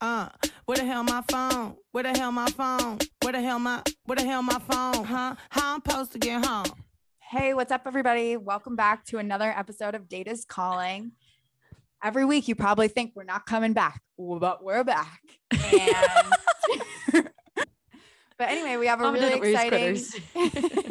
Uh, where the hell my phone? Where the hell my phone? Where the hell my where the hell my phone? Huh? How I'm supposed to get home? Hey, what's up, everybody? Welcome back to another episode of Data's Calling. Every week, you probably think we're not coming back, but we're back. And but anyway, we have a I'm really exciting, we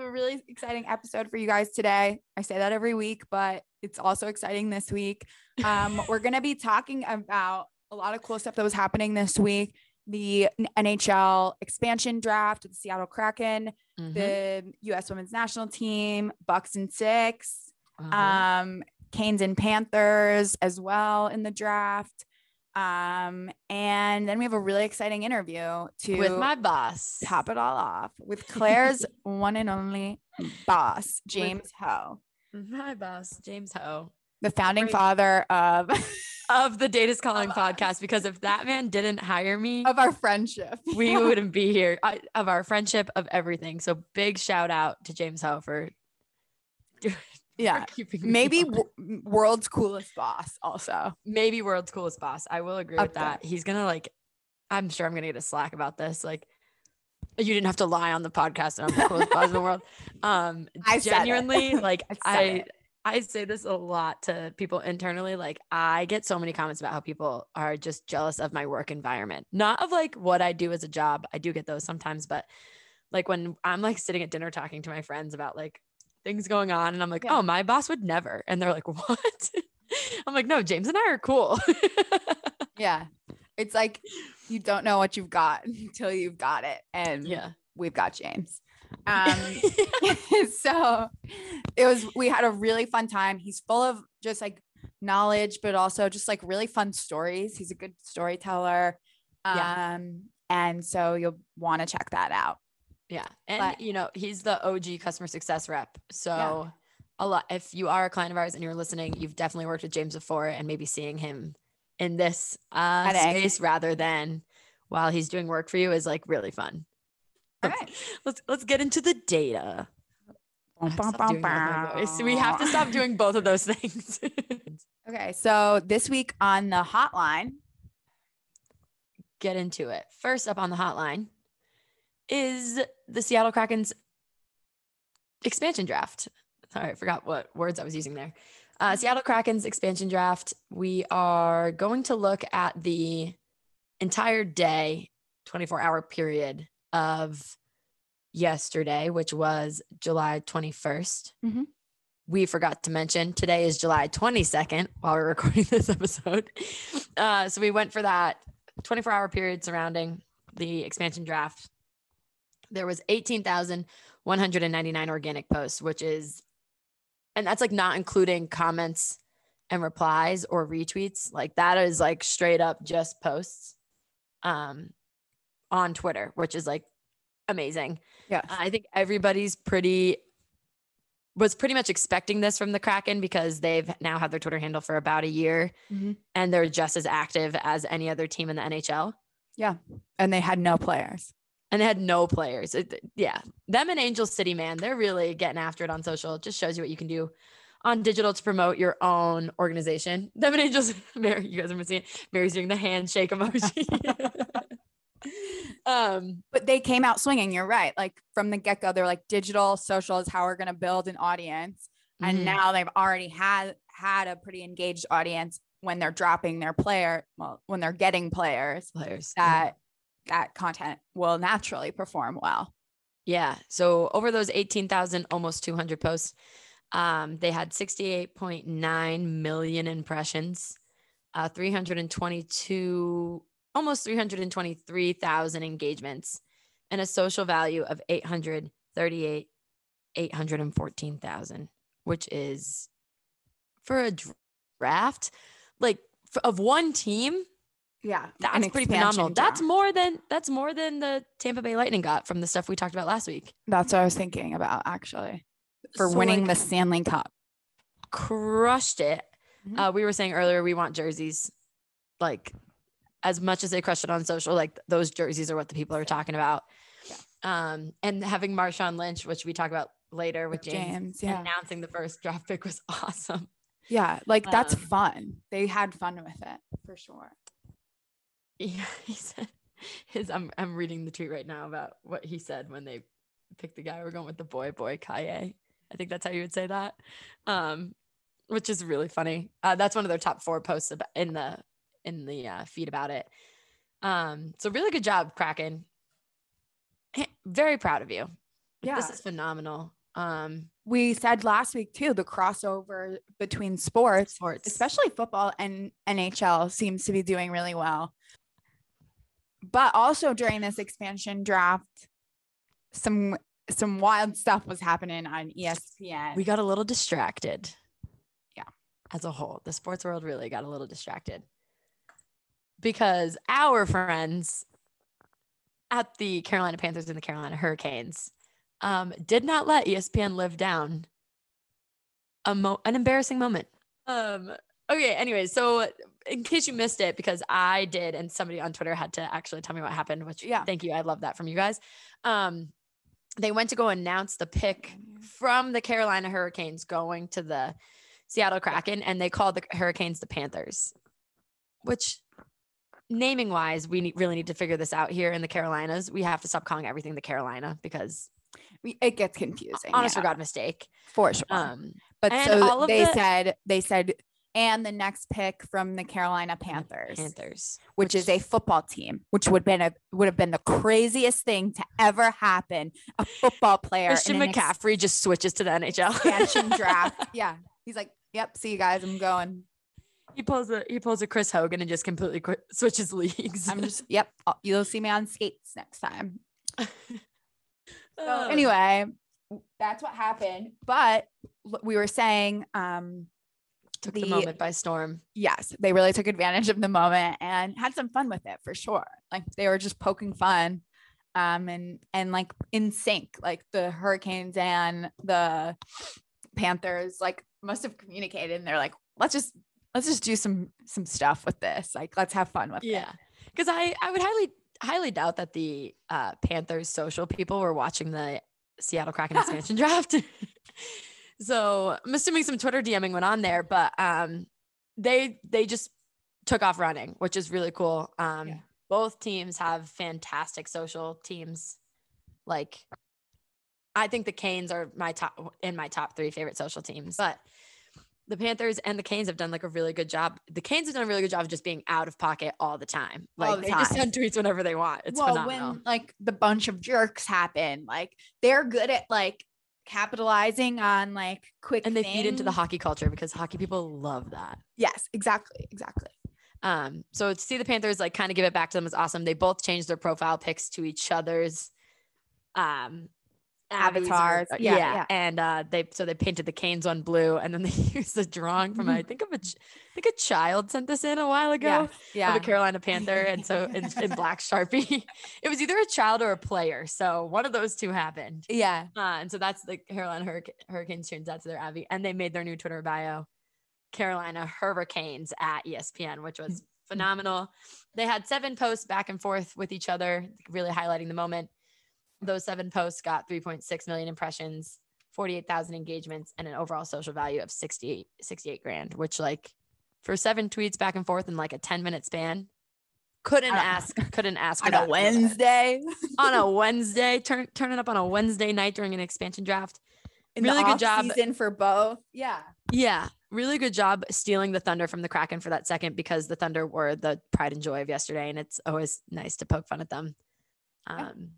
have a really exciting episode for you guys today. I say that every week, but it's also exciting this week. Um, we're gonna be talking about a lot of cool stuff that was happening this week. The NHL expansion draft with the Seattle Kraken, Mhm. the U.S. Women's National Team, Bucks and 6 Uh-huh. um, Canes and Panthers as well in the draft. Um, and then we have a really exciting interview to with my boss. top it all off with Claire's one and only boss, James Ho, My boss, James Ho the founding Great. father of of the Data's Calling podcast. Because if that man didn't hire me, of our friendship. we wouldn't be here. I, of our friendship, of everything. So big shout out to James Ho for, for yeah. Maybe w- world's coolest boss also. maybe world's coolest boss. I will agree Up with that. He's gonna like, I'm sure I'm gonna get a slack about this. Like, you didn't have to lie on the podcast and I'm the coolest boss in the world. Um, I genuinely, like I I, it. I say this a lot to people internally. Like, I get so many comments about how people are just jealous of my work environment, not of like what I do as a job. I do get those sometimes, but like when I'm like sitting at dinner talking to my friends about like things going on, and I'm like, Yeah. oh, my boss would never, and they're like, what? I'm like, no, James and I are cool. Yeah. It's like you don't know what you've got until you've got it. And yeah. we've got James. Um, so it was, we had a really fun time. He's full of just like knowledge, but also just like really fun stories. He's a good storyteller. Yeah. Um, and so you'll want to check that out. Yeah. And But- you know, he's the OG customer success rep. So a lot if you are a client of ours and you're listening, you've definitely worked with James before and maybe seeing him in this uh space rather than while he's doing work for you is like really fun. All right. Let's let's get into the data. I stopped doing that with my voice. We have to stop doing both of those things. Okay. So this week on the hotline, get into it. First up on the hotline is the Seattle Kraken's expansion draft. Sorry, I forgot what words I was using there. Uh, Seattle Kraken's expansion draft. We are going to look at the entire day, 24 hour period of yesterday, which was July 21st. Mhm. We forgot to mention today is July 22nd while we're recording this episode. Uh, so we went for that 24 hour period surrounding the expansion draft. There was 18,199 organic posts, which is, and that's like not including comments and replies or retweets. Like that is like straight up just posts um, on Twitter, which is like amazing. Yeah. I think everybody's pretty was pretty much expecting this from the Kraken because they've now had their Twitter handle for about a year Mhm. and they're just as active as any other team in the NHL. Yeah. And they had no players. And they had no players. It- yeah. Them and Angel City, man, they're really getting after it on social. It just shows you what you can do on digital to promote your own organization. Them and Angels, Mary, you guys are missing it. Mary's doing the handshake emoji. um, But they came out swinging. You're right. Like from the get go, they're like digital, social is how we're going to build an audience. And mhm. now they've already had had a pretty engaged audience when they're dropping their player. Well, when they're getting players, players that that content will naturally perform well. Yeah. So over those 18,000, almost 200 posts, um, they had 68.9 million impressions, uh, 322, almost 323,000 engagements, and a social value of 838, 814,000, which is for a draft, like of one team, Yeah, that's pretty phenomenal. That's more than that's more than the Tampa Bay Lightning got from the stuff we talked about last week. That's what I was thinking about actually for So, winning like, the Stanley Cup. crushed it. Mhm. Uh, we were saying earlier we want jerseys, like as much as they crushed it on social, like those jerseys are what the people are talking about. Um, and having Marshawn Lynch, which we talk about later with With James, James, yeah. announcing the first draft pick was awesome. Yeah, like that's Um, fun. They had fun with it for sure. Yeah, he said his. I'm I'm reading the tweet right now about what he said when they picked the guy. We're going with the boy boy Kaye. I think that's how you would say that. Um, which is really funny. Uh, that's one of their top four posts about, in the in the uh, feed about it. Um, so really good job, Kraken. Very proud of you. Yeah. This is phenomenal. Um, We said last week too, the crossover between sports, sports, especially football and NHL seems to be doing really well. But also during this expansion draft, some some wild stuff was happening on ESPN. we got a little distracted. Yeah. As a whole, the sports world really got a little distracted because our friends at the Carolina Panthers and the Carolina Hurricanes um, did not let ESPN live down a mo- an embarrassing moment. Um, okay, anyway, so in case you missed it, because I did, and somebody on Twitter had to actually tell me what happened, which Yeah. thank you. I love that from you guys. Um, they went to go announce the pick from the Carolina Hurricanes going to the Seattle Kraken, and they called the Hurricanes the Panthers, which naming wise, we need, really need to figure this out here in the Carolinas. We have to stop calling everything the Carolina because it gets confusing. honest yeah, to God mistake. for sure. Um, but so all they the- said they said and the next pick from the Carolina Panthers, Panthers. which is a football team, which would been a would have been the craziest thing to ever happen. A football player Christian McCaffrey just switches to the NHL. expansion draft. Yeah, he's like, "Yep, see you guys. I'm going. he pulls a he pulls a Chris Hogan and just completely qu- switches leagues. I'm just yep. I'll- You'll see me on skates next time." So Uh, anyway, that's what happened. But we were saying, um, took the, the- moment by storm. yes, they really took advantage of the moment and had some fun with it for sure. Like they were just poking fun. Um and and like in sync, like the Hurricanes and the Panthers like must have communicated and they're like, let's just let's just do some some stuff with this. Like let's have fun with it. Yeah, because I I would highly highly doubt that the uh, Panthers social people were watching the Seattle Kraken expansion draft. so I'm assuming some Twitter DMing went on there, but um, they they just took off running, which is really cool. Um, Yeah. both teams have fantastic social teams. Like, I think the Canes are my top in my top three favorite social teams, but the Panthers and the Canes have done like a really good job. The Canes have done a really good job of just being out of pocket all the time. Like All the they just send tweets whenever they want. It's well, phenomenal. when like the bunch of jerks happen, like they're good at like capitalizing on like quick and they feed into the hockey culture because hockey people love that. Yes, exactly, exactly. Um, so to see the Panthers like kind of give it back to them was awesome. They both changed their profile pics to each other's um or- Avatars. Yeah, yeah, yeah. and uh they so they painted the canes on blue and then they used a drawing from I think of a ch- I think a child sent this in a while ago Yeah, of a Carolina Panther and so in, in black sharpie it was either a child or a player so one of those two happened yeah. uh, and so that's the Carolina Hurric- Hurricanes changed that to their Avi, and they made their new Twitter bio, Carolina Hurricanes at ESPN, which was phenomenal. They had seven posts back and forth with each other, really highlighting the moment. Those seven posts got 3.6 million impressions, 48,000 engagements, and an overall social value of 68, 68 grand, which like for seven tweets back and forth in like a 10 minute span, couldn't ask, couldn't ask for On a Wednesday. on a Wednesday, turn turning up on a Wednesday night during an expansion draft. in Really good job. season for both. Yeah. Yeah, really good job stealing the thunder from the Kraken for that second because the Thunder were the pride and joy of yesterday, and it's always nice to poke fun at them. Um,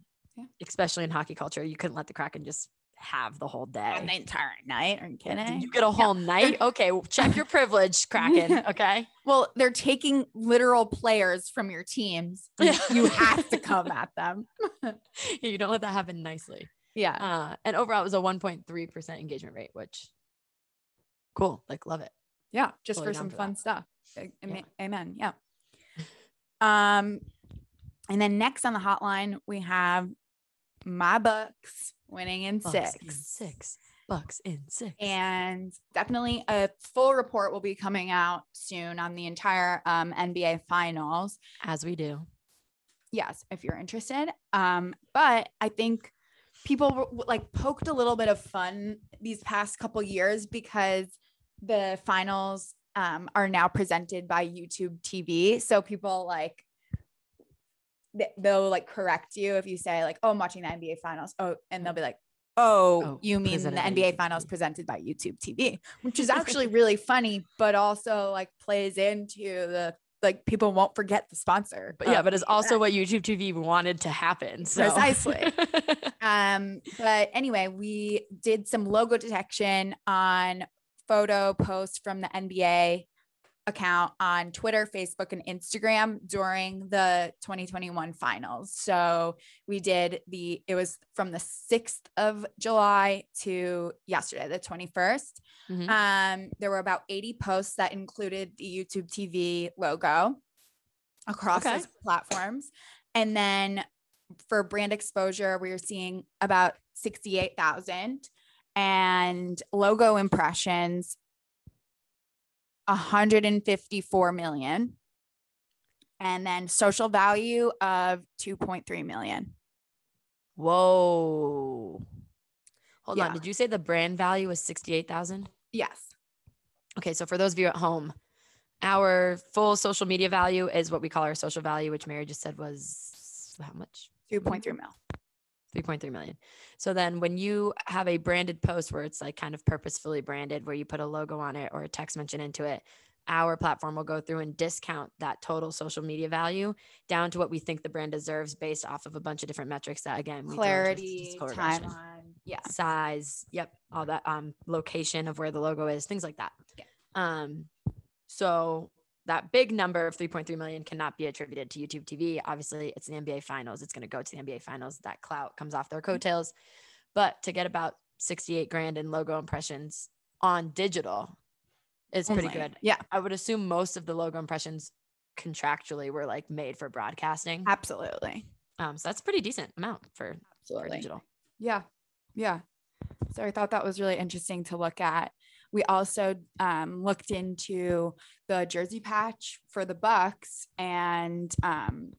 Yeah. especially in hockey culture, you couldn't let the Kraken just have the whole day. On the entire night. Are you kidding? You get a whole night. Okay, well, check your privilege, Kraken. Okay. Well, they're taking literal players from your teams. Yeah. You have to come at them. you don't let that happen nicely. Yeah. Uh, and overall, it was a 1.3% engagement rate, which cool. Like, love it. Yeah. Just Totally for some for fun that. stuff. A- Yeah. Amen. Yeah. Um, and then next on the hotline, we have my Bucks winning in Bucks six. in six. Bucks in six. and definitely a full report will be coming out soon on the entire um, NBA finals. as we do. Yes, if you're interested. Um, but I think people were- like poked a little bit of fun these past couple years because the finals um, are now presented by YouTube TV. So people like they'll like correct you if you say like, "Oh, I'm watching the NBA Finals." Oh, and they'll be like, "Oh, Oh, you mean the NBA Finals presented by YouTube TV," which is actually really funny, but also like plays into the like people won't forget the sponsor. But yeah, but it's also event. what YouTube TV wanted to happen. So. Precisely. Um, but anyway, we did some logo detection on photo posts from the NBA account on Twitter, Facebook, and Instagram during the 2021 finals. So we did the, it was from the 6th of July to yesterday, the 21st. Mhm. Um, there were about 80 posts that included the YouTube TV logo across Okay. those platforms. And then for brand exposure, we were seeing about 68,000 and logo impressions 154 million and then social value of 2.3 million. Whoa. Hold Yeah. on. Did you say the brand value was 68,000? Yes. Okay, so for those of you at home, our full social media value is what we call our social value, which Mary just said was how much? 2.3 mil. 3.3 million. So then when you have a branded post where it's like kind of purposefully branded, where you put a logo on it or a text mention into it, our platform will go through and discount that total social media value down to what we think the brand deserves based off of a bunch of different metrics that again, we Clarity, timeline. Yeah. size, yep, all that um location of where the logo is, things like that. Yeah. Um so that big number of 3.3 million cannot be attributed to YouTube TV. Obviously, it's the NBA finals. It's going to go to the NBA finals. That clout comes off their coattails. But to get about 68 grand in logo impressions on digital is pretty Only. good. Yeah, I would assume most of the logo impressions contractually were like made for broadcasting. absolutely. Um, so that's a pretty decent amount for, for digital. Yeah. Yeah. So I thought that was really interesting to look at. We also um, looked into the jersey patch for the Bucks and um,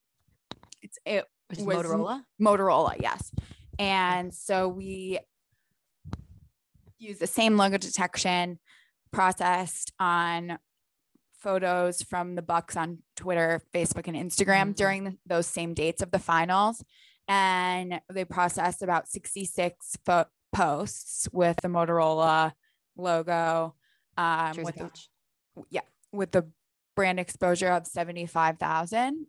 it's it Which was Motorola. Motorola, yes. And so we use the same logo detection processed on photos from the Bucks on Twitter, Facebook, and Instagram Mhm. during those same dates of the finals. And they processed about 66 fo- posts with the Motorola logo, um, Jersey with the, yeah, with the brand exposure of 75,000.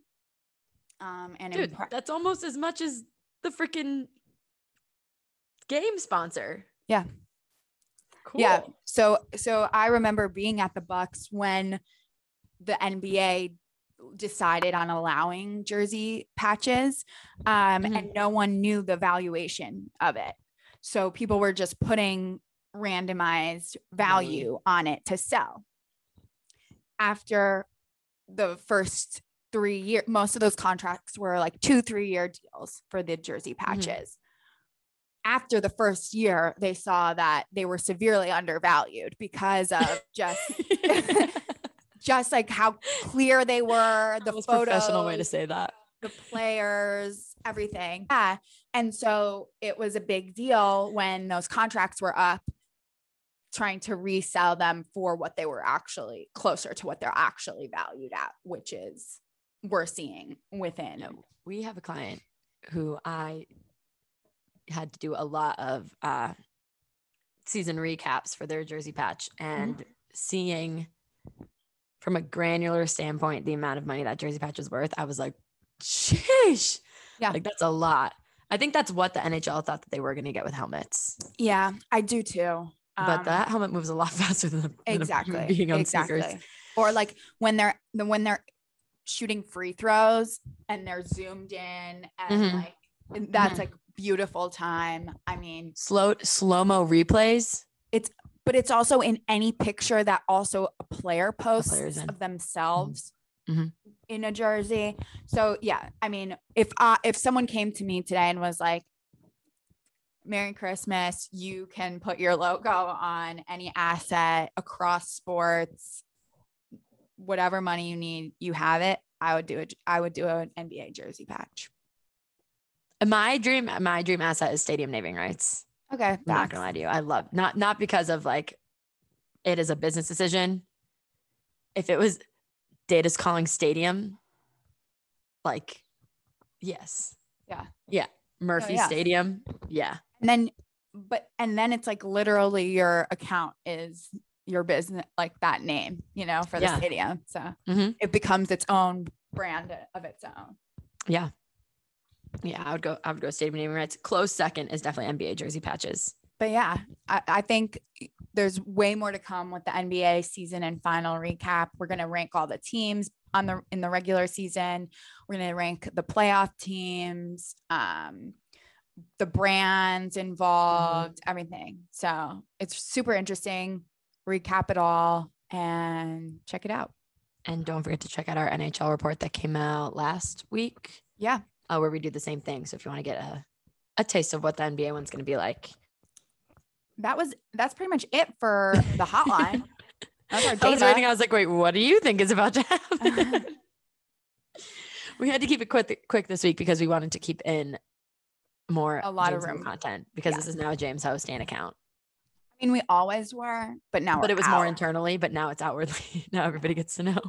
Um, and Dude, impre- that's almost as much as the freaking game sponsor. Yeah. Cool. Yeah. So so I remember being at the Bucks when the NBA decided on allowing jersey patches um, Mhm. and no one knew the valuation of it. So people were just putting randomized value on it to sell. After the first 3 year most of those contracts were like 2 3 year deals for the jersey mm-hmm. patches after the first year, they saw that they were severely undervalued because of just just like how clear they were, the photos, professional way to say that. the players, everything. Yeah. And so it was a big deal when those contracts were up, trying to resell them for what they were actually closer to what they're actually valued at, which is we're seeing within. We have a client who I had to do a lot of uh, season recaps for their jersey patch and seeing from a granular standpoint the amount of money that jersey patch was worth. I was like, sheesh. Yeah. Like that's a lot. I think that's what the NHL thought that they were going to get with helmets. Yeah, I do too. But Um, that helmet moves a lot faster than, a, than a exactly being on exactly sneakers. or like when they're when they're shooting free throws and they're zoomed in and Mhm. like that's Mhm. like beautiful time i mean Slow slow mo replays. It's but it's also in any picture that also a player posts in. of themselves Mhm. in a jersey so yeah i mean if i if someone came to me today and was like merry christmas you can put your logo on any asset across sports whatever money you need you have it i would do it i would do an nba jersey patch My dream, my dream asset is stadium naming rights. okay I'm not gonna lie to you. I love not not because of like it is a business decision. if it was Data's calling stadium, like, yes. Yeah. Yeah. Murphy oh, yeah. Stadium. Yeah. And then, but, and then it's like literally your account is your business, like that name, you know, for the Yeah. stadium. So Mhm. it becomes its own brand of its own. Yeah. Yeah. I would go, I would go stadium naming rights. Close second is definitely NBA jersey patches. But yeah, I, I think there's way more to come with the NBA season and final recap. We're gonna rank all the teams on the in the regular season. We're gonna rank the playoff teams, um, the brands involved, everything. So it's super interesting. Recap it all and check it out. And don't forget to check out our NHL report that came out last week, Yeah. uh, where we do the same thing. So if you want to get a, a taste of what the NBA one's going to be like, That was that's pretty much it for the hotline. I was waiting. I was like, wait, what do you think is about to happen? we had to keep it quick, quick this week because we wanted to keep in more A lot of James Ho room. content because Yeah. this is now a James Ho Stan account. I mean, we always were, but now but it was more internally, but now it's outwardly. now everybody gets to know.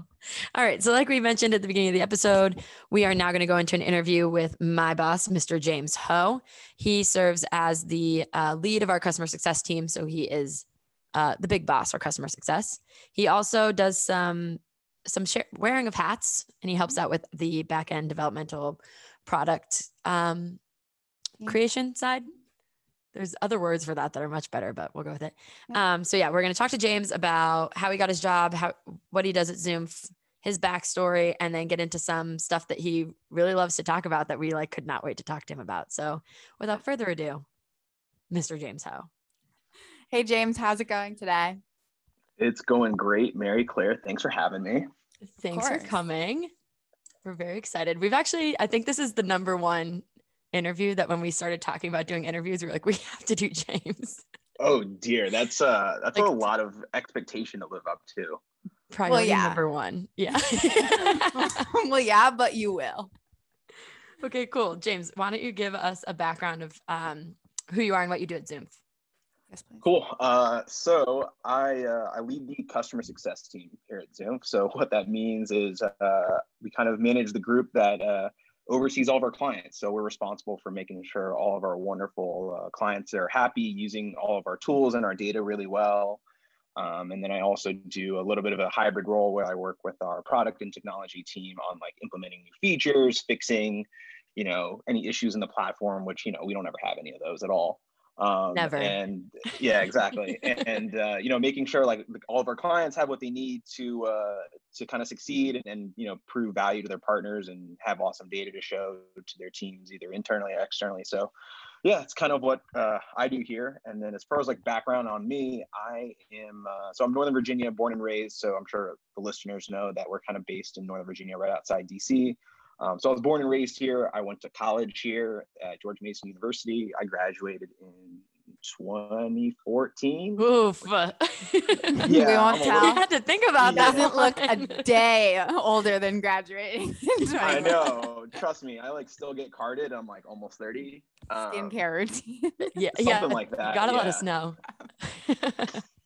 All right. So, like we mentioned at the beginning of the episode, we are now going to go into an interview with my boss, Mr. James Ho. He serves as the uh, lead of our customer success team. So, he is uh, the big boss for customer success. He also does some some share, wearing of hats and he helps out with the back end developmental product um, Yeah. creation side. There's other words for that that are much better, but we'll go with it. Yeah. Um, so yeah, we're going to talk to James about how he got his job, how what he does at Zoomph, his backstory, and then get into some stuff that he really loves to talk about that we like could not wait to talk to him about. So without further ado, Mr. James Ho. Hey James, how's it going today? It's going great, Mary Claire. Thanks for having me. Thanks for coming. We're very excited. We've actually, I think this is the number one interview that when we started talking about doing interviews, we were like, we have to do James. Oh dear, that's uh that's Like- a lot of expectation to live up to. Priority yeah. number one. Yeah. well, yeah, but you will. okay, cool. James, why don't you give us a background of um, who you are and what you do at Zoomph? Yes, please. Cool. Uh, so I uh, I lead the customer success team here at Zoomph. So what that means is uh, we kind of manage the group that uh, oversees all of our clients. So we're responsible for making sure all of our wonderful uh, clients are happy using all of our tools and our data really well. Um, and then I also do a little bit of a hybrid role where I work with our product and technology team on like implementing new features, fixing, you know, any issues in the platform, which you know we don't ever have any of those at all. Um, Never. And yeah, exactly. and uh, you know, making sure like all of our clients have what they need to uh, to kind of succeed and, and you know prove value to their partners and have awesome data to show to their teams either internally or externally. So yeah, it's kind of what uh, I do here. And then as far as like background on me, I am uh, so I'm Northern Virginia, born and raised. So I'm sure the listeners know that we're kind of based in Northern Virginia, right outside DC. Um, so I was born and raised here. I went to college here at George Mason University. I graduated in 2014. Oof. we won't I'm little- had to think about He that. doesn't look a day older than graduating. I know. Trust me, I like still get carded. I'm like almost 30. Um, Skincare routine. yeah, yeah. something like that, You gotta let us know.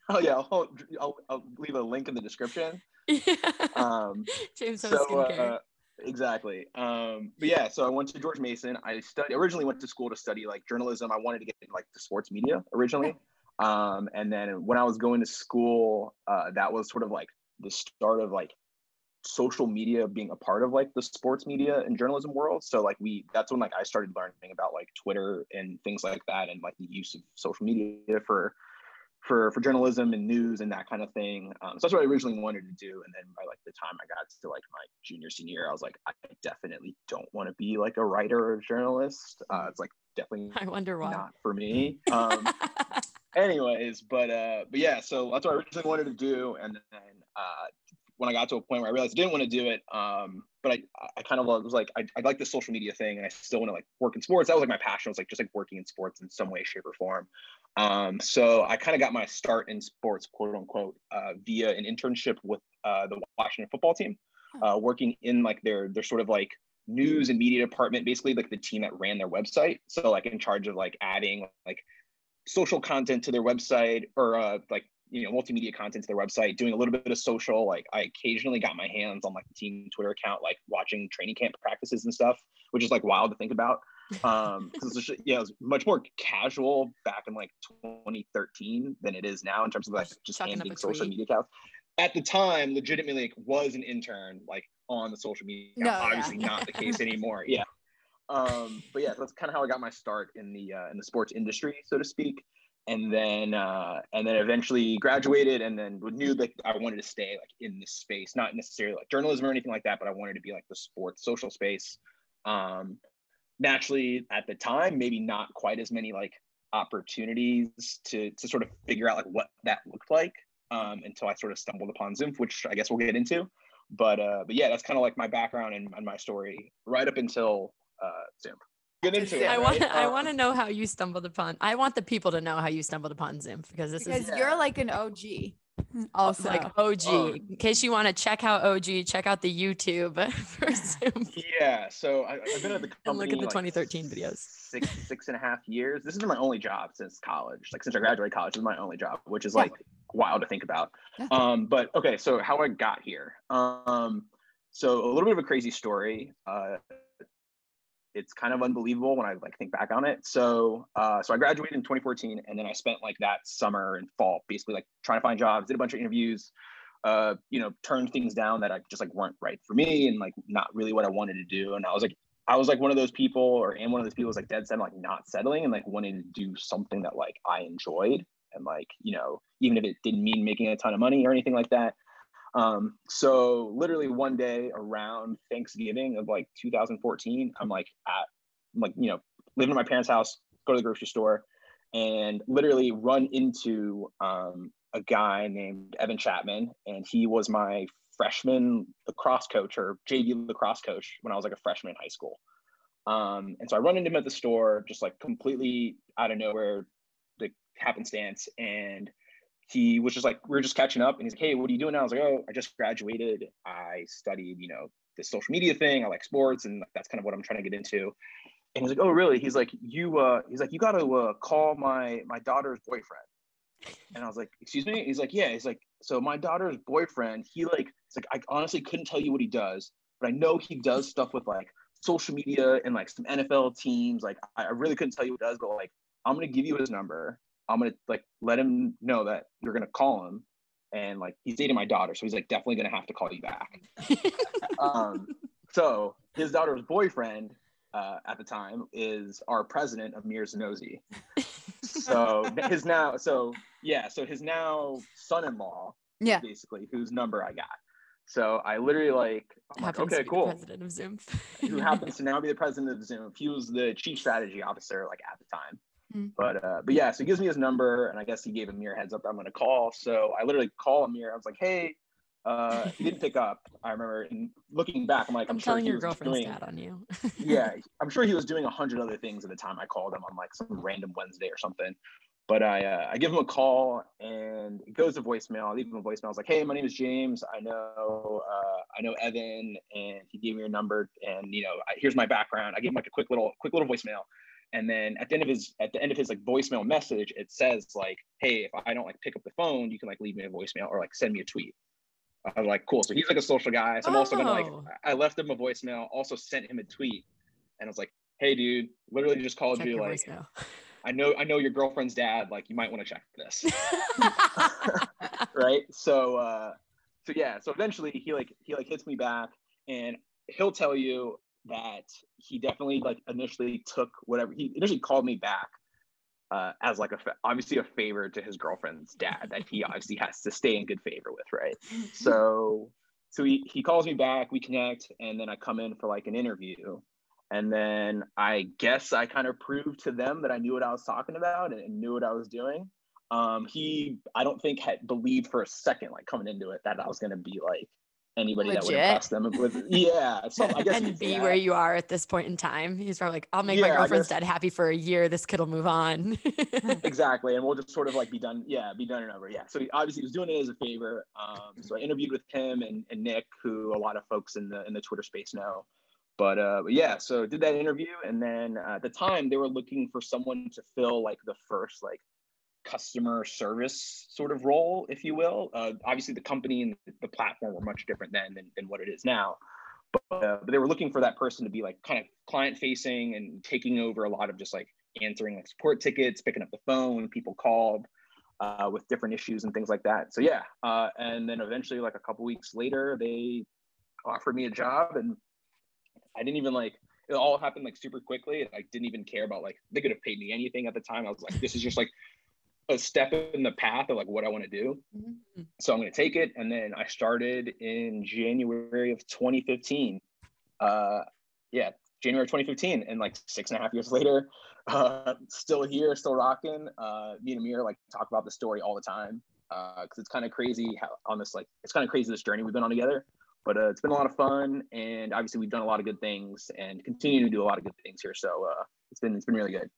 oh yeah, I'll, I'll, I'll leave a link in the description. yeah. Um, James so skincare. uh, exactly. Um but yeah so i went to george mason. I studied originally went to school to study like journalism. I wanted to get into like the sports media originally. Um and then when i was going to school uh that was sort of like the start of like social media being a part of like the sports media and journalism world. So like we that's when like i started learning about like twitter and things like that and like the use of social media for for for journalism and news and that kind of thing. Um, so that's what I originally wanted to do. And then by like the time I got to like my junior senior year, I was like, I definitely don't want to be like a writer or a journalist. Uh, it's like definitely I wonder why. not for me. Um, anyways, but uh, but yeah, so that's what I originally wanted to do. And then uh, when I got to a point where I realized I didn't want to do it, um, but I I kind of was like I, I like the social media thing, and I still want to like work in sports. That was like my passion. Was like just like working in sports in some way, shape, or form. Um, so I kind of got my start in sports, quote unquote, uh, via an internship with uh, the Washington football team, uh, working in like their their sort of like news and media department, basically like the team that ran their website. So like in charge of like adding like social content to their website or uh, like you know multimedia content to their website, doing a little bit of social. Like I occasionally got my hands on like the team Twitter account, like watching training camp practices and stuff, which is like wild to think about. Um, because it's yeah, it was much more casual back in like 2013 than it is now in terms of like just Chucking up handling social media accounts. At the time, legitimately like, was an intern like on the social media. account. No, yeah. Obviously not the case anymore. Yeah. Um, but yeah, that's kind of how I got my start in the uh, in the sports industry, so to speak and then uh, and then eventually graduated and then knew that I wanted to stay like in this space, not necessarily like journalism or anything like that, but I wanted to be like the sports social space. Um, naturally, at the time, maybe not quite as many like opportunities to to sort of figure out like what that looked like um, until I sort of stumbled upon Zoomph, which I guess we'll get into. But uh, but yeah, that's kind of like my background and, and my story right up until uh, Zoomph. Get into it. I right? want I Um, want to know how you stumbled upon. I want the people to know how you stumbled upon Zoomph because this Because is Yeah. you're like an OG. Also, like OG. Oh. In case you want to check out OG, check out the YouTube for Zoomph. Yeah, so I, I've been at the company. And look at the like 2013 videos. Six six and a half years. This has been my only job since college. Like since I graduated college, this is my only job, which is Yeah. like wild to think about. Yeah. Um, but okay, so how I got here. Um, so a little bit of a crazy story. Uh, it's kind of unbelievable when I like think back on it. So uh, so I graduated in 2014, and then I spent like that summer and fall basically like trying to find jobs, did a bunch of interviews, uh, you know, turned things down that I just like weren't right for me and like not really what I wanted to do. And I was like, I was like one of those people, or am one of those people who's like dead set like not settling and like wanting to do something that like I enjoyed and like you know even if it didn't mean making a ton of money or anything like that. Um, so literally one day around Thanksgiving of like 2014, I'm like at I'm like you know living at my parents' house, go to the grocery store, and literally run into um, a guy named Evan Chapman, and he was my freshman lacrosse coach or JV lacrosse coach when I was like a freshman in high school. Um, and so I run into him at the store, just like completely out of nowhere, like happenstance. And he was just like, we were just catching up and he's like, Hey, what are you doing now? I was like, Oh, I just graduated. I studied, you know, the social media thing. I like sports and that's kind of what I'm trying to get into. And he's like, Oh, really? He's like, you, uh, he's like, you got to uh, call my, my daughter's boyfriend. And I was like, excuse me? He's like, yeah. He's like, so my daughter's boyfriend, he like, it's like, I honestly couldn't tell you what he does, but I know he does stuff with like social media and like some NFL teams. Like, I really couldn't tell you what he does, but like, I'm going to give you his number. I'm to like let him know that you're to call him. And like, he's dating my daughter. So he's like, definitely to have to call you back. um, so his daughter's boyfriend uh, at the time is our president of Mir Zonozi. So his now, so yeah, so his now son-in-law, Yeah. basically, whose number I got. So I literally like, like, okay, cool. president of Zoomph. Who happens to now be the president of Zoom? He was the chief strategy officer like at the time. Mm. But uh, but yeah, so he gives me his number, and I guess he gave Amir a heads up that I'm gonna call. So I literally call Amir. I was like, hey, uh, he didn't pick up. I remember, and looking back, I'm like, I'm, I'm sure telling he your was girlfriend's doing, dad on you. yeah, I'm sure he was doing a hundred other things at the time I called him on like some random Wednesday or something. But I uh, I give him a call and it goes to voicemail. I leave him a voicemail. I was like, hey, my name is James. I know uh, I know Evan, and he gave me your number. And you know, I, here's my background. I gave him like a quick little quick little voicemail. And then at the end of his at the end of his like voicemail message, it says like, hey, if I don't like pick up the phone, you can like leave me a voicemail or like send me a tweet. I was like, cool. So he's like a social guy. So I'm also gonna like Oh. I left him a voicemail, also sent him a tweet, and I was like, hey dude, literally just called Check you like voicemail. I know I know your girlfriend's dad, like you might want to check this. right? So uh so yeah, so eventually he like he like hits me back and he'll tell you that he definitely like initially took whatever he initially called me back uh, as like a obviously a favor to his girlfriend's dad that he obviously has to stay in good favor with, right? So so he, he calls me back, we connect, and then I come in for like an interview. And then I guess I kind of proved to them that I knew what I was talking about and, and knew what I was doing. Um, he, I don't think had believed for a second, like coming into it, that I was going to be like anybody that would Legit. impress them with, yeah. So I guess and be that. where you are at this point in time. He's probably like, I'll make my Yeah, I girlfriend's dad happy for a year. This kid will move on. exactly and we'll just sort of like be done yeah be done and over yeah so he obviously he was doing it as a favor um so i interviewed with him and, and nick who a lot of folks in the in the twitter space know but uh but yeah so did that interview and then uh, at the time they were looking for someone to fill like the first like customer service sort of role, if you will. Uh, obviously, the company and the platform were much different then than, than what it is now. But, uh, but they were looking for that person to be like kind of client facing and taking over a lot of just like answering like support tickets, picking up the phone when people called uh, with different issues and things like that. So yeah, uh, and then eventually, like a couple weeks later, they offered me a job, and I didn't even like it all happened like super quickly. I didn't even care about like they could have paid me anything at the time. I was like, this is just like a step in the path of like what I want to do. Mm-hmm. So I'm going to take it. And then I started in January of 2015. Uh, yeah, January 2015. And like six and a half years later, uh, still here, still rocking. Uh, me and Amir like talk about the story all the time because uh, it's kind of crazy how on this like it's kind of crazy this journey we've been on together. But uh, it's been a lot of fun, and obviously we've done a lot of good things and continue to do a lot of good things here. So uh, it's been it's been really good.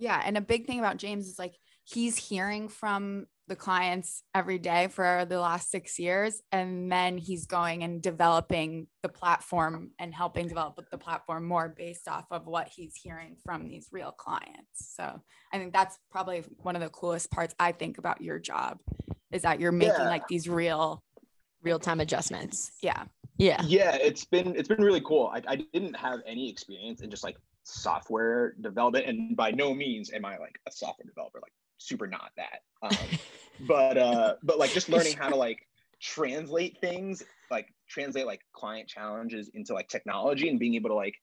Yeah. And a big thing about James is like he's hearing from the clients every day for the last six years. And then he's going and developing the platform and helping develop the platform more based off of what he's hearing from these real clients. So I think that's probably one of the coolest parts I think about your job is that you're making yeah. like these real real time adjustments. Yeah. Yeah. Yeah. It's been, it's been really cool. I, I didn't have any experience in just like software development and by no means am i like a software developer like super not that um, but uh but like just learning how to like translate things like translate like client challenges into like technology and being able to like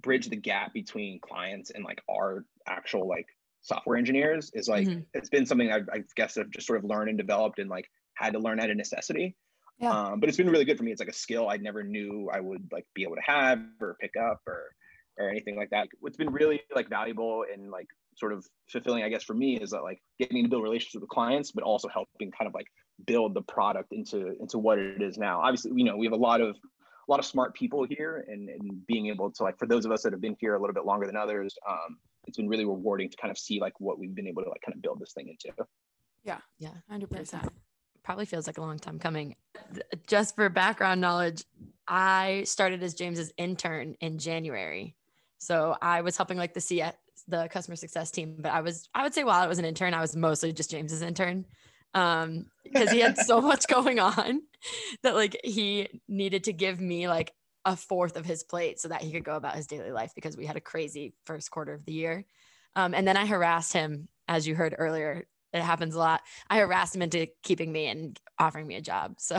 bridge the gap between clients and like our actual like software engineers is like mm-hmm. it's been something I've, I guess I've just sort of learned and developed and like had to learn out of necessity. Yeah. Um, but it's been really good for me. It's like a skill I never knew I would like be able to have or pick up or or anything like that. What's been really like valuable and like sort of fulfilling, I guess, for me is that like getting to build relationships with clients, but also helping kind of like build the product into into what it is now. Obviously, you know, we have a lot of a lot of smart people here and, and being able to like for those of us that have been here a little bit longer than others, um, it's been really rewarding to kind of see like what we've been able to like kind of build this thing into. Yeah. Yeah. Hundred percent. Probably feels like a long time coming. Just for background knowledge, I started as James's intern in January. So I was helping like the CS, the customer success team, but I was, I would say while I was an intern, I was mostly just James's intern um because he had so much going on that like he needed to give me like a fourth of his plate so that he could go about his daily life because we had a crazy first quarter of the year. Um, and then i harassed him as you heard earlier it happens a lot. I harassed him into keeping me and offering me a job. So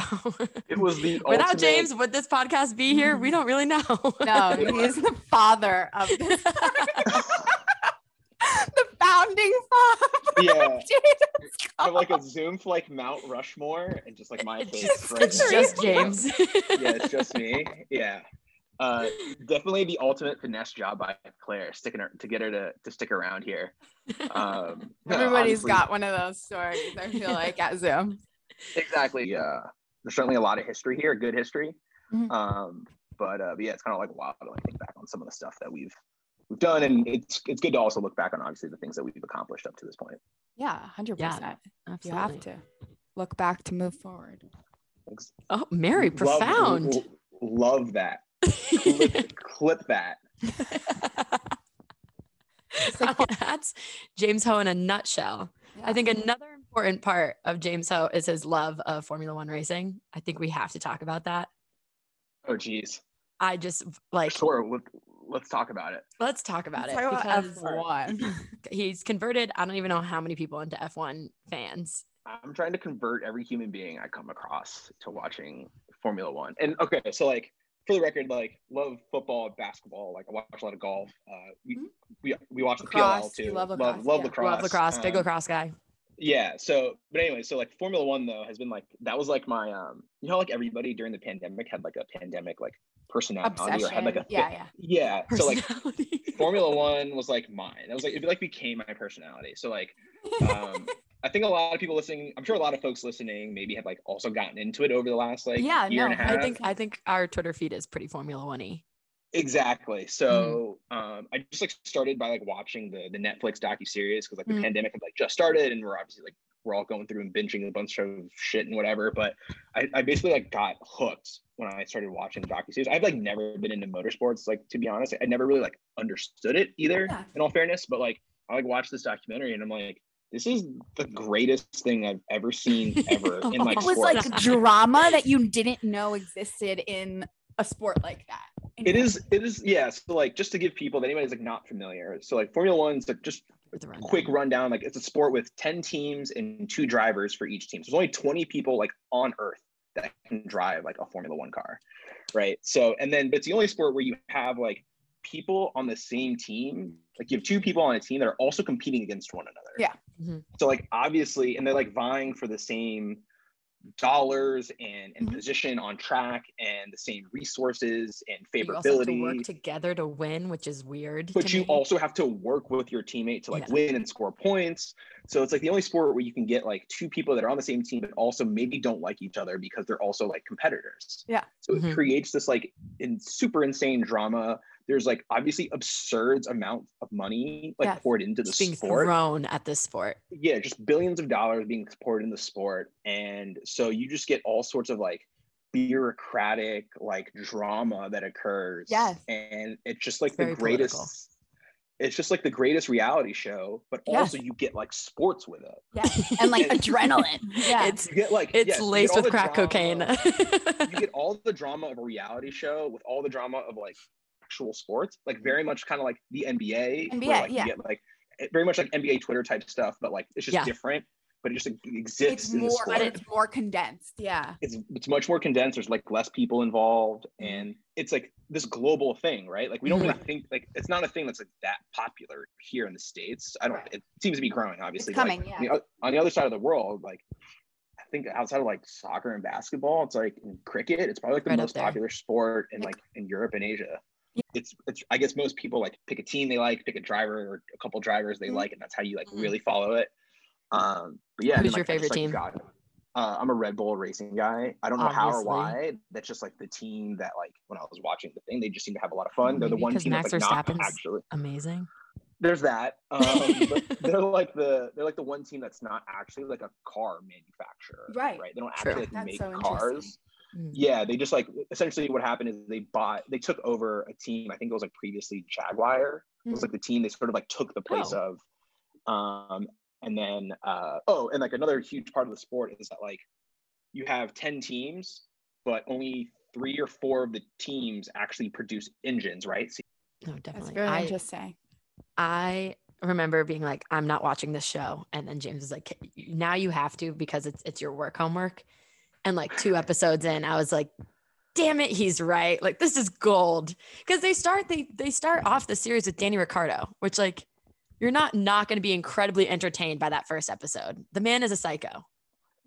it was the without ultimate... James, would this podcast be here? We don't really know. no, he's the father of this. the founding father. Yeah. Have like a Zoomph for like Mount Rushmore and just like my face. Just, right it's just James. yeah, it's just me. Yeah. Uh, definitely the ultimate finesse job by Claire, sticking her to get her to, to stick around here. Um, Everybody's got one of those stories. I feel like at Zoomph. Exactly. Yeah, there's certainly a lot of history here, good history. Mm-hmm. Um, but, uh, but yeah, it's kind of like wild to like think back on some of the stuff that we've we've done, and it's it's good to also look back on obviously the things that we've accomplished up to this point. Yeah, hundred yeah, percent. You have to look back to move forward. Thanks. Oh, Mary, profound. Love, love that clip, clip that. so that's James Ho in a nutshell. Yeah. I think another important part of James Ho is his love of Formula One racing. I think we have to talk about that. Oh, geez. I just like. Sure. Let's talk about it. Let's talk about let's it talk because about F1. he's converted. I don't even know how many people into F1 fans. I'm trying to convert every human being I come across to watching Formula One. And okay, so like for the record, like love football, basketball. Like I watch a lot of golf. Uh, we, mm-hmm. we we watch lacrosse, the PLL too. Love lacrosse. Love, love yeah. lacrosse. Love lacrosse. Big um, lacrosse guy. Yeah. So, but anyway, so like Formula One though has been like that was like my um you know like everybody during the pandemic had like a pandemic like personality Obsession. or had like a yeah yeah yeah so like Formula One was like mine. That was like it like became my personality. So like um I think a lot of people listening, I'm sure a lot of folks listening maybe have like also gotten into it over the last like yeah, year no, and a half. I think I think our Twitter feed is pretty Formula One y. Exactly. So mm. um, I just like started by like watching the the Netflix docu series because like the mm. pandemic had like just started and we're obviously like we're all going through and binging a bunch of shit and whatever. But I, I basically like got hooked when I started watching the docu series. I've like never been into motorsports. Like to be honest, I never really like understood it either. Yeah. In all fairness, but like I like watched this documentary and I'm like, this is the greatest thing I've ever seen ever in like It was sports. like drama that you didn't know existed in a sport like that. it is it is yeah so like just to give people that anybody's like not familiar so like formula one's like just the rundown. quick rundown like it's a sport with 10 teams and two drivers for each team so there's only 20 people like on earth that can drive like a formula one car right so and then but it's the only sport where you have like people on the same team like you have two people on a team that are also competing against one another Yeah. Mhm. so like obviously and they're like vying for the same dollars and, and Mhm. position on track and the same resources and But you also have to favorability work together to win, which is weird. but you me. also have to work with your teammate to like Yeah. win and score points. So it's like the only sport where you can get like two people that are on the same team, but also maybe don't like each other because they're also like competitors. Yeah. So Mhm. it creates this like in super insane drama. There's like obviously absurd amount of money like Yes. poured into the being sport. thrown at this sport. Yeah, just billions of dollars being poured in the sport. And so you just get all sorts of like bureaucratic like drama that occurs. Yes. And it's just like It's the greatest political. it's just like the greatest reality show, but Yes. also you get like sports with it. Yeah. And like adrenaline. Yeah. It's You get like it's yes, laced with the crack cocaine. you get all the drama of a reality show with all the drama of like actual sports, like very much kind of like the NBA. where, NBA, like, yeah. You get like very much like NBA Twitter type stuff, but like it's just Yeah. different, but it just like, exists it's more but it's more condensed. Yeah. it's it's much more condensed. There's like less people involved, Mhm. and it's like this global thing, right? Like we don't Mhm. really think like it's not a thing that's like that popular here in the states. I don't. It seems to be growing, obviously. It's but, like, coming, yeah. on the on the other side of the world, like I think outside of like soccer and basketball, it's like in cricket, it's probably like the Right most popular sport in Yeah. like in Europe and Asia. Yeah. It's it's I guess most people like pick a team they like, pick a driver or a couple drivers they Mhm. like, and that's how you like Mhm. really follow it. Um, but yeah, Who's then, your like, just, favorite like, team? got- uh, I'm a Red Bull racing guy. I don't know how or why. That's just like the team that like when I was watching the thing, they just seem to have a lot of fun. They're the one team Max that's like not actually. Amazing. There's that. Um, they're like the they're like the one team that's not actually like a car manufacturer. Right. Right. They don't actually like, make so cars. Interesting. Mm. Yeah, they just like essentially what happened is they bought they took over a team. I think it was like previously Jaguar. It was like the team they sort of like took the place Oh. of. Um, and then uh, oh, and like another huge part of the sport is that like you have ten teams, but only three or four of the teams actually produce engines, right? So No, That's definitely. very I, interesting. I remember being like, I'm not watching this show. And then James was like, now you have to because it's it's your work homework. And like two episodes in, I was like, damn it, he's right. Like this is gold. Because they start they they start off the series with Danny Ricciardo, which like you're not not going to be incredibly entertained by that first episode. The man is a psycho.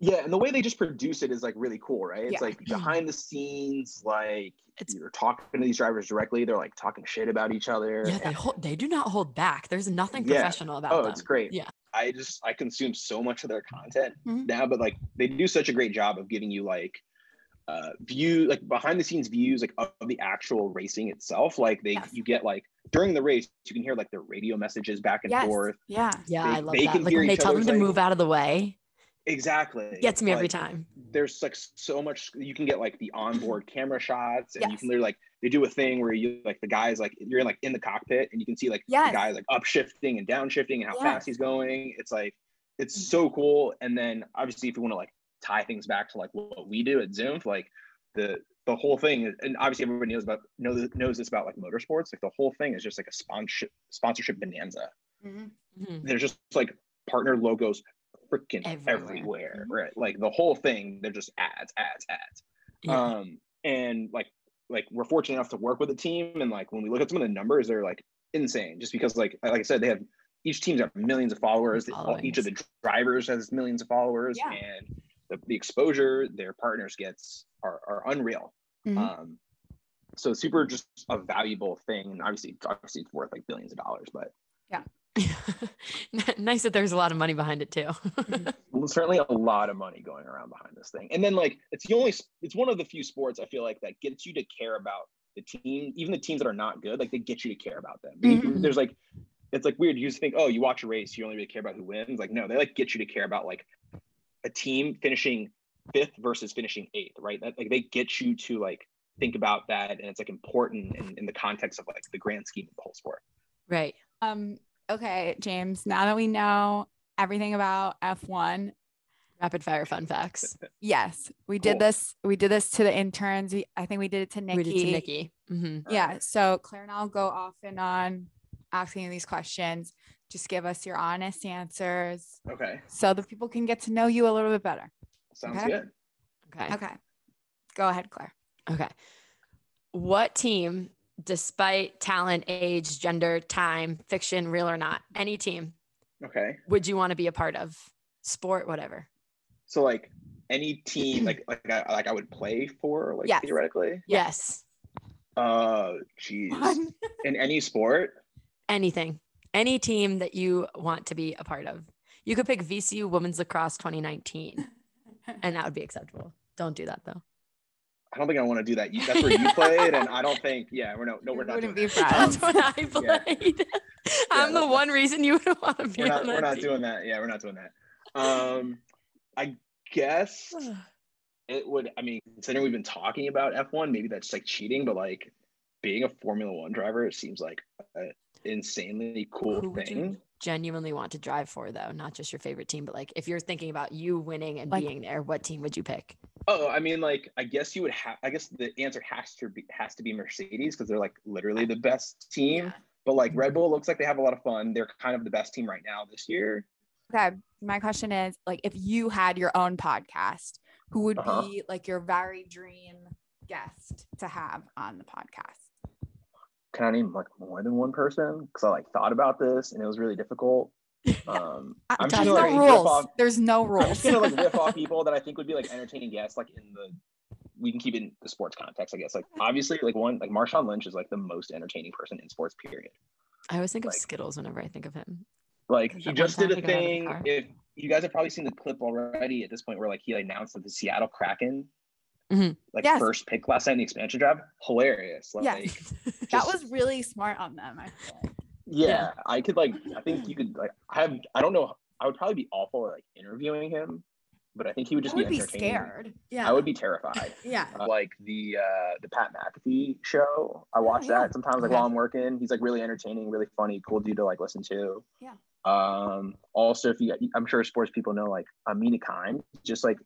Yeah, and the way they just produce it is like really cool, right? It's Yeah. like mm-hmm. behind the scenes, like It's- you're talking to these drivers directly. They're like talking shit about each other. Yeah, they hold, they do not hold back. There's nothing Yeah. professional about oh, them. it's great. Yeah. I just I consume so much of their content Mhm. now, but like they do such a great job of giving you like uh view like behind the scenes views like of the actual racing itself. Like they Yes. you get like during the race, you can hear like the radio messages back and Yes. forth. Yeah. Yeah, They- I love they that. can Like hear when they each tell them to like- move out of the way, Exactly. gets me every time. there's like so much you can get like the onboard camera shots and you can literally like they do a thing where you like the guys like you're in like in the cockpit and you can see like Yes. the guy like upshifting and downshifting and how Yes. fast he's going it's like it's Mhm. so cool and then obviously if you want to like tie things back to like what we do at Zoomph like the the whole thing and obviously everybody knows about knows, knows this about like motorsports like the whole thing is just like a sponsorship sponsorship bonanza Mhm. Mhm. there's just like partner logos freaking Everywhere. everywhere, Mhm. right like the whole thing they're just ads ads ads Yeah. um and like like we're fortunate enough to work with a team and like when we look at some of the numbers they're like insane just because like like i said they have each team's got millions of followers each of the drivers has millions of followers Yeah. and the, the exposure their partners gets are, are unreal Mhm. um so super just a valuable thing and obviously obviously it's worth like billions of dollars but nice that there's a lot of money behind it too. well, certainly a lot of money going around behind this thing. And then like it's the only it's one of the few sports I feel like that gets you to care about the team, even the teams that are not good, like they get you to care about them. Mhm. There's like it's like weird. You just think, oh, you watch a race, you only really care about who wins. Like, no, they like get you to care about like a team finishing fifth versus finishing eighth, right? That like they get you to like think about that and it's like important in, in the context of like the grand scheme of the whole sport. right. Um, Okay, James, now that we know everything about F1, Rapid fire fun facts. yes, we did this. We did this to the interns. We, I think we did it to Nikki. We did to Nikki. Mhm. Yeah. So Claire and I'll go off and on asking these questions. Just give us your honest answers Okay, so the people can get to know you a little bit better. sounds Okay. good. Okay. Okay. Go ahead, Claire. Okay. What team, despite talent, age, gender, time, fiction, real or not, any team, Okay, would you want to be a part of? Sport, whatever. so like any team, like like I like I would play for, like Yes. theoretically. Yes. Uh, jeez. In any sport. Anything. Any team that you want to be a part of. You could pick VCU Women's Lacrosse 2019, and that would be acceptable. Don't do that though. I don't think I want to do that. You, that's where you played, and I don't think. Yeah, we're no, no, we're You not. wouldn't doing be that. proud. That's what I yeah. played. I'm the that's- one reason you would want to be We're not. We're not doing that. Yeah, we're not doing that. Um, I guess it would. I mean, considering we've been talking about F1, maybe that's like cheating, but like being a Formula One driver, it seems like an insanely cool Who thing. Genuinely want to drive for though? Not just your favorite team, but like if you're thinking about you winning and Like- being there, what team would you pick? Oh, I mean, like, I guess you would have. I guess the answer has to be has to be Mercedes because they're like literally the best team. But like Red Bull looks like they have a lot of fun. They're kind of the best team right now this year. Okay. My question is like if you had your own podcast, who would Uh-huh. be like your very dream guest to have on the podcast? Can I name like more than one person? Because I like thought about this and it was really difficult. Um, I'm There's just no gonna like rules. off. There's no rules. I'm rules. just gonna like riff off people that I think would be like entertaining guests, like in the. We can keep it in the sports context, I guess. Like obviously, like one like Marshawn Lynch is like the most entertaining person in sports. Period. I always think of Skittles whenever I think of him. Like he just did a time he got out of the thing. If you guys have probably seen the clip already at this point, where like he announced that the Seattle Kraken, Mhm. like Yes. first pick last night in the expansion draft, hilarious. Like, Yes. that was really smart on them. I like. yeah, Yeah. I could like. I think you could like. I have. I don't know. I would probably be awful at like interviewing him, but I think he would I just would be be scared. Yeah. I would be terrified. Yeah. Uh, like the uh the Pat McAfee show. I watch yeah. that sometimes like while I'm working. He's like really entertaining, really funny, cool dude to like listen to. Yeah. Um also if you I'm sure sports people know like Mina Kimes, just like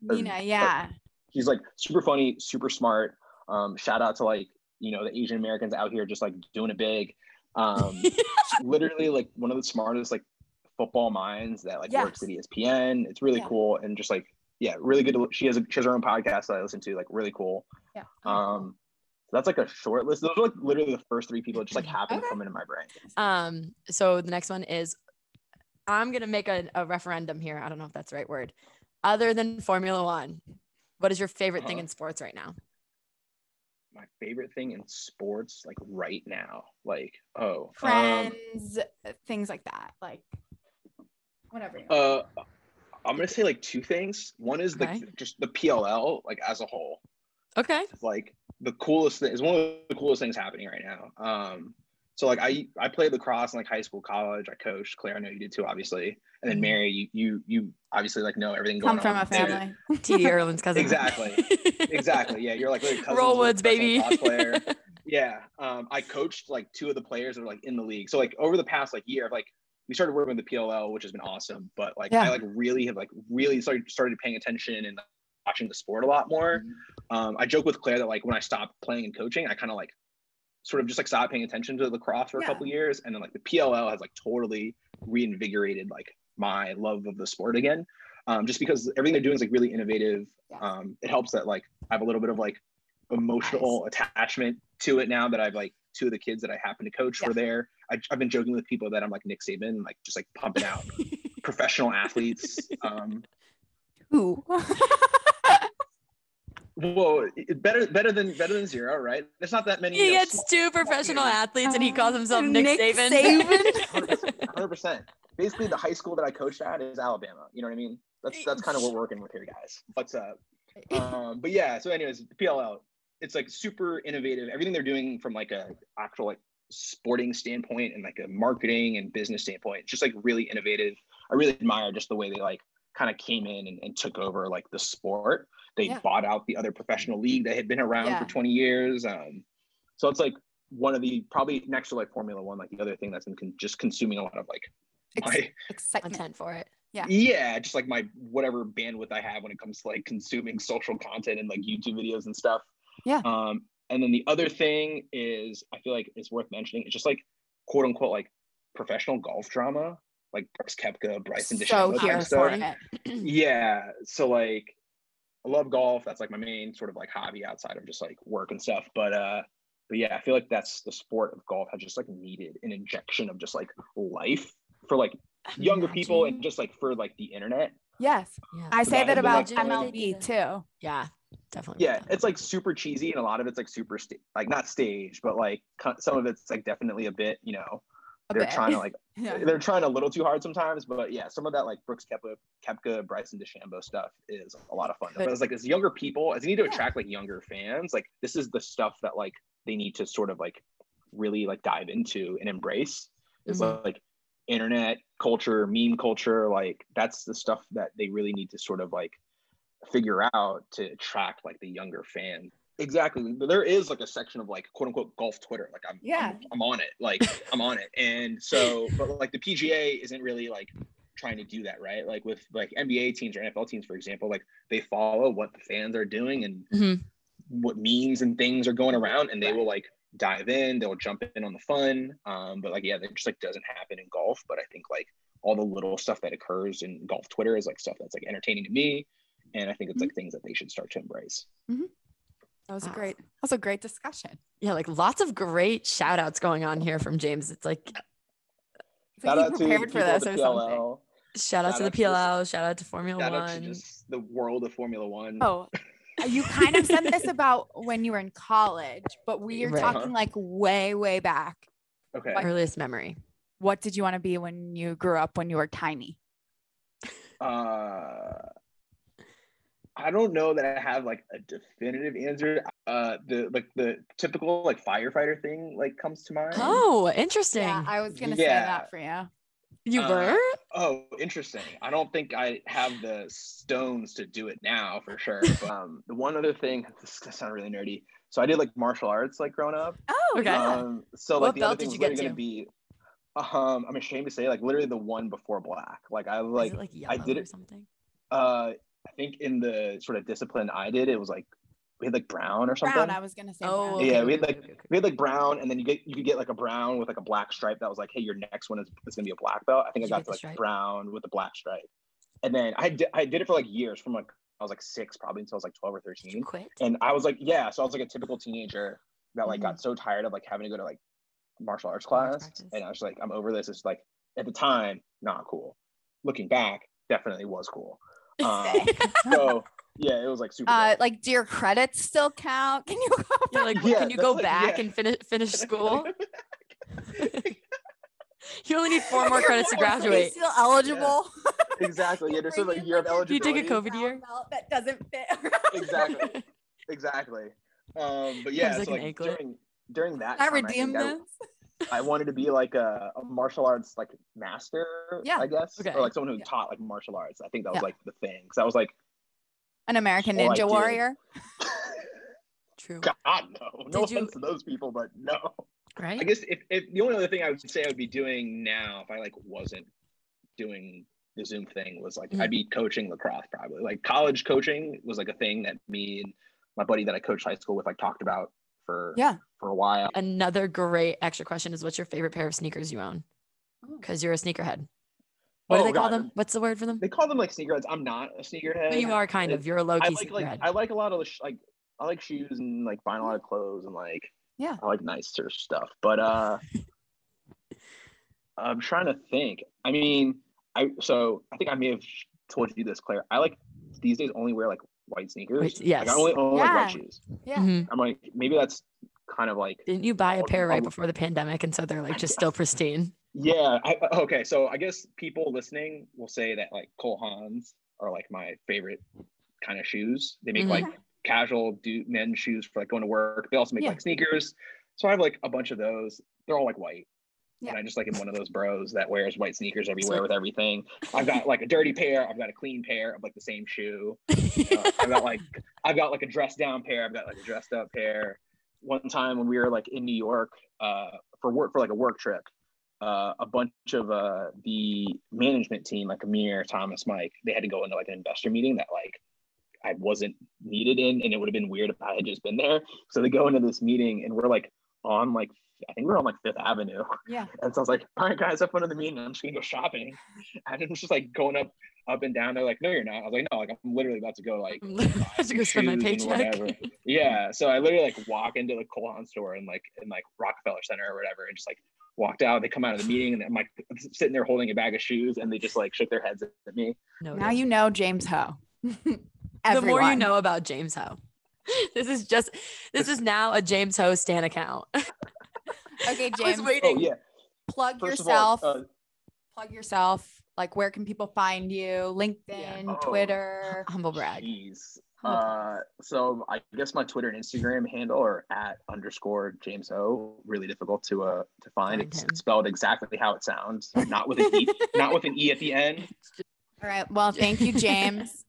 Nina, yeah. He's like super funny, super smart. Um shout out to like, you know, the Asian Americans out here just like doing it big. Um literally like one of the smartest like football minds that like works at ESPN. It's really Yeah. cool and just like yeah, really good. To, she has a, she has her own podcast that I listen to, like really cool. Yeah. Um, so that's like a short list. Those are like literally the first three people that just like happen Okay. to come into my brain. Um, so the next one is I'm gonna make a, a referendum here. I don't know if that's the right word. Other than Formula One, what is your favorite thing Uh-huh. in sports right now? My favorite thing in sports, like right now, like oh, um, Friends, things like that. Like whatever. uh, I'm gonna say like two things. One is the Okay. just the PLL, like as a whole. Okay. Like the coolest thing is one of the coolest things happening right now. Um, so like I I played lacrosse in like high school, college. I coached. Claire, I know you did too, obviously. And then Mhm. Mary, you you you obviously like know everything going Come from on. a family. TD Ierlan's cousin. Exactly. exactly. Yeah, you're like cousins Roll Woods, baby. Yeah. Um, I coached like two of the players that are like in the league. So like over the past like year, like we started working with the PLL, which has been awesome. But like Yeah. I like really have like really started started paying attention and watching the sport a lot more. Um, I joke with Claire that like when I stopped playing and coaching, I kind of like sort of just like stopped paying attention to lacrosse for a Yeah. couple years, and then like the PLL has like totally reinvigorated like my love of the sport again. Um, just because everything they're doing is like really innovative. Um, it helps that like I have a little bit of like emotional attachment to it now that I've like two of the kids that I happen to coach Yeah. were there. I, I've been joking with people that I'm like Nick Saban, like just like pumping out professional athletes. Um, Who? Whoa, better better than better than zero, right? There's not that many. He you know, gets two professional athletes and he calls himself Uh, Nick, Nick Saban. Saban? Hundred percent. Basically, the high school that I coached at is Alabama. You know what I mean? That's that's kind of what we're working with here, guys. What's up? Um, but yeah. So, anyways, PLL. It's like super innovative. Everything they're doing from like a actual like sporting standpoint and like a marketing and business standpoint, just like really innovative. I really admire just the way they like kind of came in and, and took over like the sport. They Yeah. bought out the other professional league that had been around Yeah. for 20 years. Um, so it's like one of the probably next to like Formula One, like the other thing that's been con- just consuming a lot of like Ex- my excitement. Content for it. yeah, Yeah. just like my whatever bandwidth I have when it comes to like consuming social content and like YouTube videos and stuff. Yeah. Um, and then the other thing is I feel like it's worth mentioning. It's just like quote unquote like professional golf drama, like Brooks Koepka, Bryson So DeChambeau type here for it. Yeah. So like I love golf. That's like my main sort of like hobby outside of just like work and stuff. But uh but yeah, I feel like that's the sport of golf has just like needed an injection of just like life for like younger people and just like for like the internet. Yes. Yeah. I say Yeah, that about like, MLB too. yeah, definitely. Yeah, it's like super cheesy and a lot of it's like super sta- like not staged, but like some of it's like definitely a bit, you know, A they're trying to like Yeah. they're trying a little too hard sometimes, but yeah, some of that like Brooks Koepka, Koepka, Bryson DeChambeau stuff is a lot of fun. But it's like as younger people, as they need to Yeah. attract like younger fans, like this is the stuff that like they need to sort of like really like dive into and embrace. It's Mhm. like internet culture, meme culture, like that's the stuff that they really need to sort of like figure out to attract like the younger fan. Exactly. There is like a section of like quote unquote golf Twitter. Like I'm Yeah. I'm, I'm on it. Like I'm on it. And so but like the PGA isn't really like trying to do that, right? Like with like NBA teams or NFL teams, for example, like they follow what the fans are doing and Mhm. what memes and things are going around and they will like dive in, they'll jump in on the fun. Um, but like yeah, that just like doesn't happen in golf. But I think like all the little stuff that occurs in golf Twitter is like stuff that's like entertaining to me. And I think it's like things that they should start to embrace. That was a Wow. great. That was a great discussion. Yeah, like lots of great shout outs going on here from James. It's like It's like you prepared for this the or something. PLL. shout out to the out to this- PLL, shout out to Formula Shout out to One. just the world of Formula One. Oh, you kind of said this about when you were in college, but we are Right. talking like way, way back. okay. Earliest memory. What did you want to be when you grew up when you were tiny? Uh, I don't know that I have like a definitive answer. Uh, the like the typical like firefighter thing like comes to mind. Oh, interesting. Yeah, I was gonna say that for you. you uh, were? Oh, interesting. I don't think I have the stones to do it now for sure. But, um, the one other thing, this is gonna sound really nerdy. So I did like martial arts like growing up. Oh, Okay. Um, so What like the other thing did was you get gonna be, um, I'm ashamed to say like literally the one before black. Like I Is like it like yellow did or it- something? uh, I think in the sort of discipline I did, it was like we had like brown or something. Brown. I was gonna say. Oh, brown. Yeah, we had, like- okay, okay. we had like brown, and then you get you could get like a brown with like a black stripe that was like, hey, your next one is, is gonna be a black belt. I think Did I got the to like stripe? brown with a black stripe, and then I did I did it for like years from like I was like six probably until I was like twelve or Did you thirteen, quit? and I was like yeah, so I was like a typical teenager that like Mhm. got so tired of like having to go to like martial arts Martial arts class, and I was like I'm over this. It's like at the time not cool. Looking back, definitely was cool. Um, so yeah, it was like super. Uh, like, do your credits still count? Can you go Yeah, like Yeah, can you go like- back yeah. and finish finish school? you only need four more credits to more- are you graduate. Still eligible. exactly. Yeah, there's sort of like year of like, a- Do you take a. COVID year? That doesn't fit. exactly exactly um but yeah Comes so like an like during during that I time, think redeem I, this. I wanted to be like a, a martial arts like master Yeah. i guess Okay. or like someone who Yeah. taught like martial arts i think that was Yeah. like the thing because i was like An American Ninja Warrior. True. god no no Did you- offense to those people but no Right? i guess if, if the only other thing i would say i would be doing now if i like wasn't doing the Zoomph thing was like Mhm. i'd be coaching lacrosse probably like college coaching was like a thing that me and my buddy that i coached high school with like talked about for Yeah. for a while Another great extra question is what's your favorite pair of sneakers you own? Oh. Because you're a sneakerhead. What do Oh, they call them? What's the word for them? they call them like sneakerheads. I'm not a sneakerhead. But you are kind It- of. You're a low I key like sneakerhead. like I like a lot of the sh- like I like shoes and like buying a lot of clothes and like Yeah. I like nicer stuff. But uh I'm trying to think. I mean, I so I think I may have told you this, Claire. I like these days only wear like white sneakers. White- Like, yes. I only own like Yeah. white shoes. Yeah. Mhm. I'm like maybe that's kind of like Didn't you buy a pair right before the pandemic and so they're like just still pristine? Yeah. I, okay. So I guess people listening will say that like Cole Haans are like my favorite kind of shoes. They make Mhm. like casual do men's shoes for like going to work. They also make Yeah. like sneakers. So I have like a bunch of those. They're all like white. Yeah. And I just like am one of those bros that wears white sneakers everywhere with everything. I've got like a dirty pair. I've got a clean pair of like the same shoe. Uh, I've got like I've got like a dressed down pair. I've got like a dressed up pair. one time when we were like in New York uh, for work for like a work trip, uh, a bunch of uh, the management team, like Amir, Thomas, Mike, they had to go into like an investor meeting that like I wasn't needed in, and it would have been weird if I had just been there. So they go into this meeting, and we're like on like I think we are on like Fifth Avenue. Yeah. And so I was like, all right, guys, have fun in the meeting. I'm just gonna go shopping. And it was just like going up, up and down. They're like, no, you're not. I was like, no, like I'm literally about to go like I to go spend my shoes and paycheck. whatever. Yeah. So I literally like walk into the Cole Haan store and like in like Rockefeller Center or whatever, and just like walked out. They come out of the meeting and I'm like sitting there holding a bag of shoes, and they just like shook their heads at me. No, Now you know James Ho. the more you know about James Ho. This is just this is now a James Ho Stan account. Okay, I was James, Oh waiting. yeah. plug First yourself. all, uh, plug yourself. Like, where can people find you? LinkedIn, Oh. Twitter. Humble brag. Jeez. Uh, so I guess my Twitter and Instagram handle are at underscore James O. Really difficult to uh to find. Find it's him. spelled exactly how it sounds, not with an e, not with an e at the end. All right. Well, thank you, James.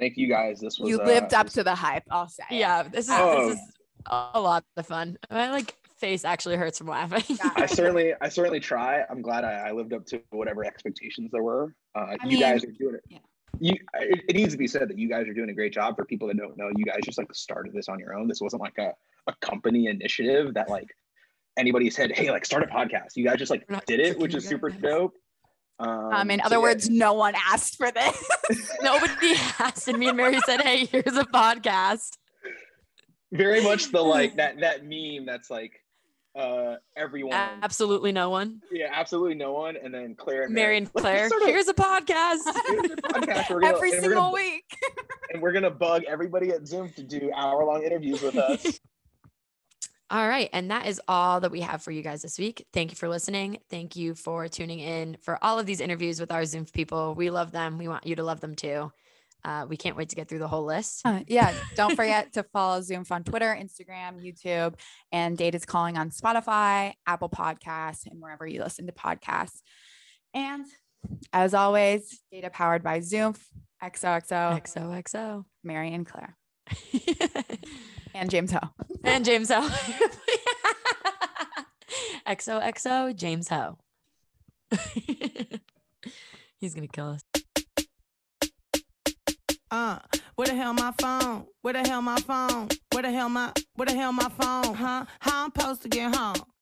Thank you guys. This was you uh, lived up this- to the hype. I'll say. Yeah, this is Oh. this is a lot of fun. I like face actually hurts from laughing. I certainly, I certainly try. I'm glad I, I lived up to whatever expectations there were. Uh, I you guys are doing it. yeah. You, it, it needs to be said that you guys are doing a great job. For people that don't know, you guys just like started this on your own. This wasn't like a, a company initiative that like anybody said, "Hey, like start a podcast." You guys just like did it, which is super guys. dope. Um, Um, in so other yeah, words, no one asked for this. Nobody asked, and me and Mary said, "Hey, here's a podcast." very much the like that that meme that's like uh everyone. Absolutely no one. yeah, absolutely no one, and then Claire and Mary and Claire, here's a podcast. here's a podcast. Gonna- Every we're gonna single week. and we're gonna bug everybody at Zoomph to do hour long interviews with us. All right. And that is all that we have for you guys this week. Thank you for listening. Thank you for tuning in for all of these interviews with our Zoomph people. We love them. We want you to love them too. Uh, we can't wait to get through the whole list. Uh, yeah. Don't forget to follow Zoomph on Twitter, Instagram, YouTube, and Data's Calling on Spotify, Apple Podcasts, and wherever you listen to podcasts. And as always, data powered by Zoomph, XOXO, XOXO. Mary and Claire, and James Ho. and James Ho. XOXO, James Ho. He's going to kill us. Uh, where the hell my phone? Where the hell my phone? Where the hell my, where the hell my phone? Huh? How I'm supposed to get home?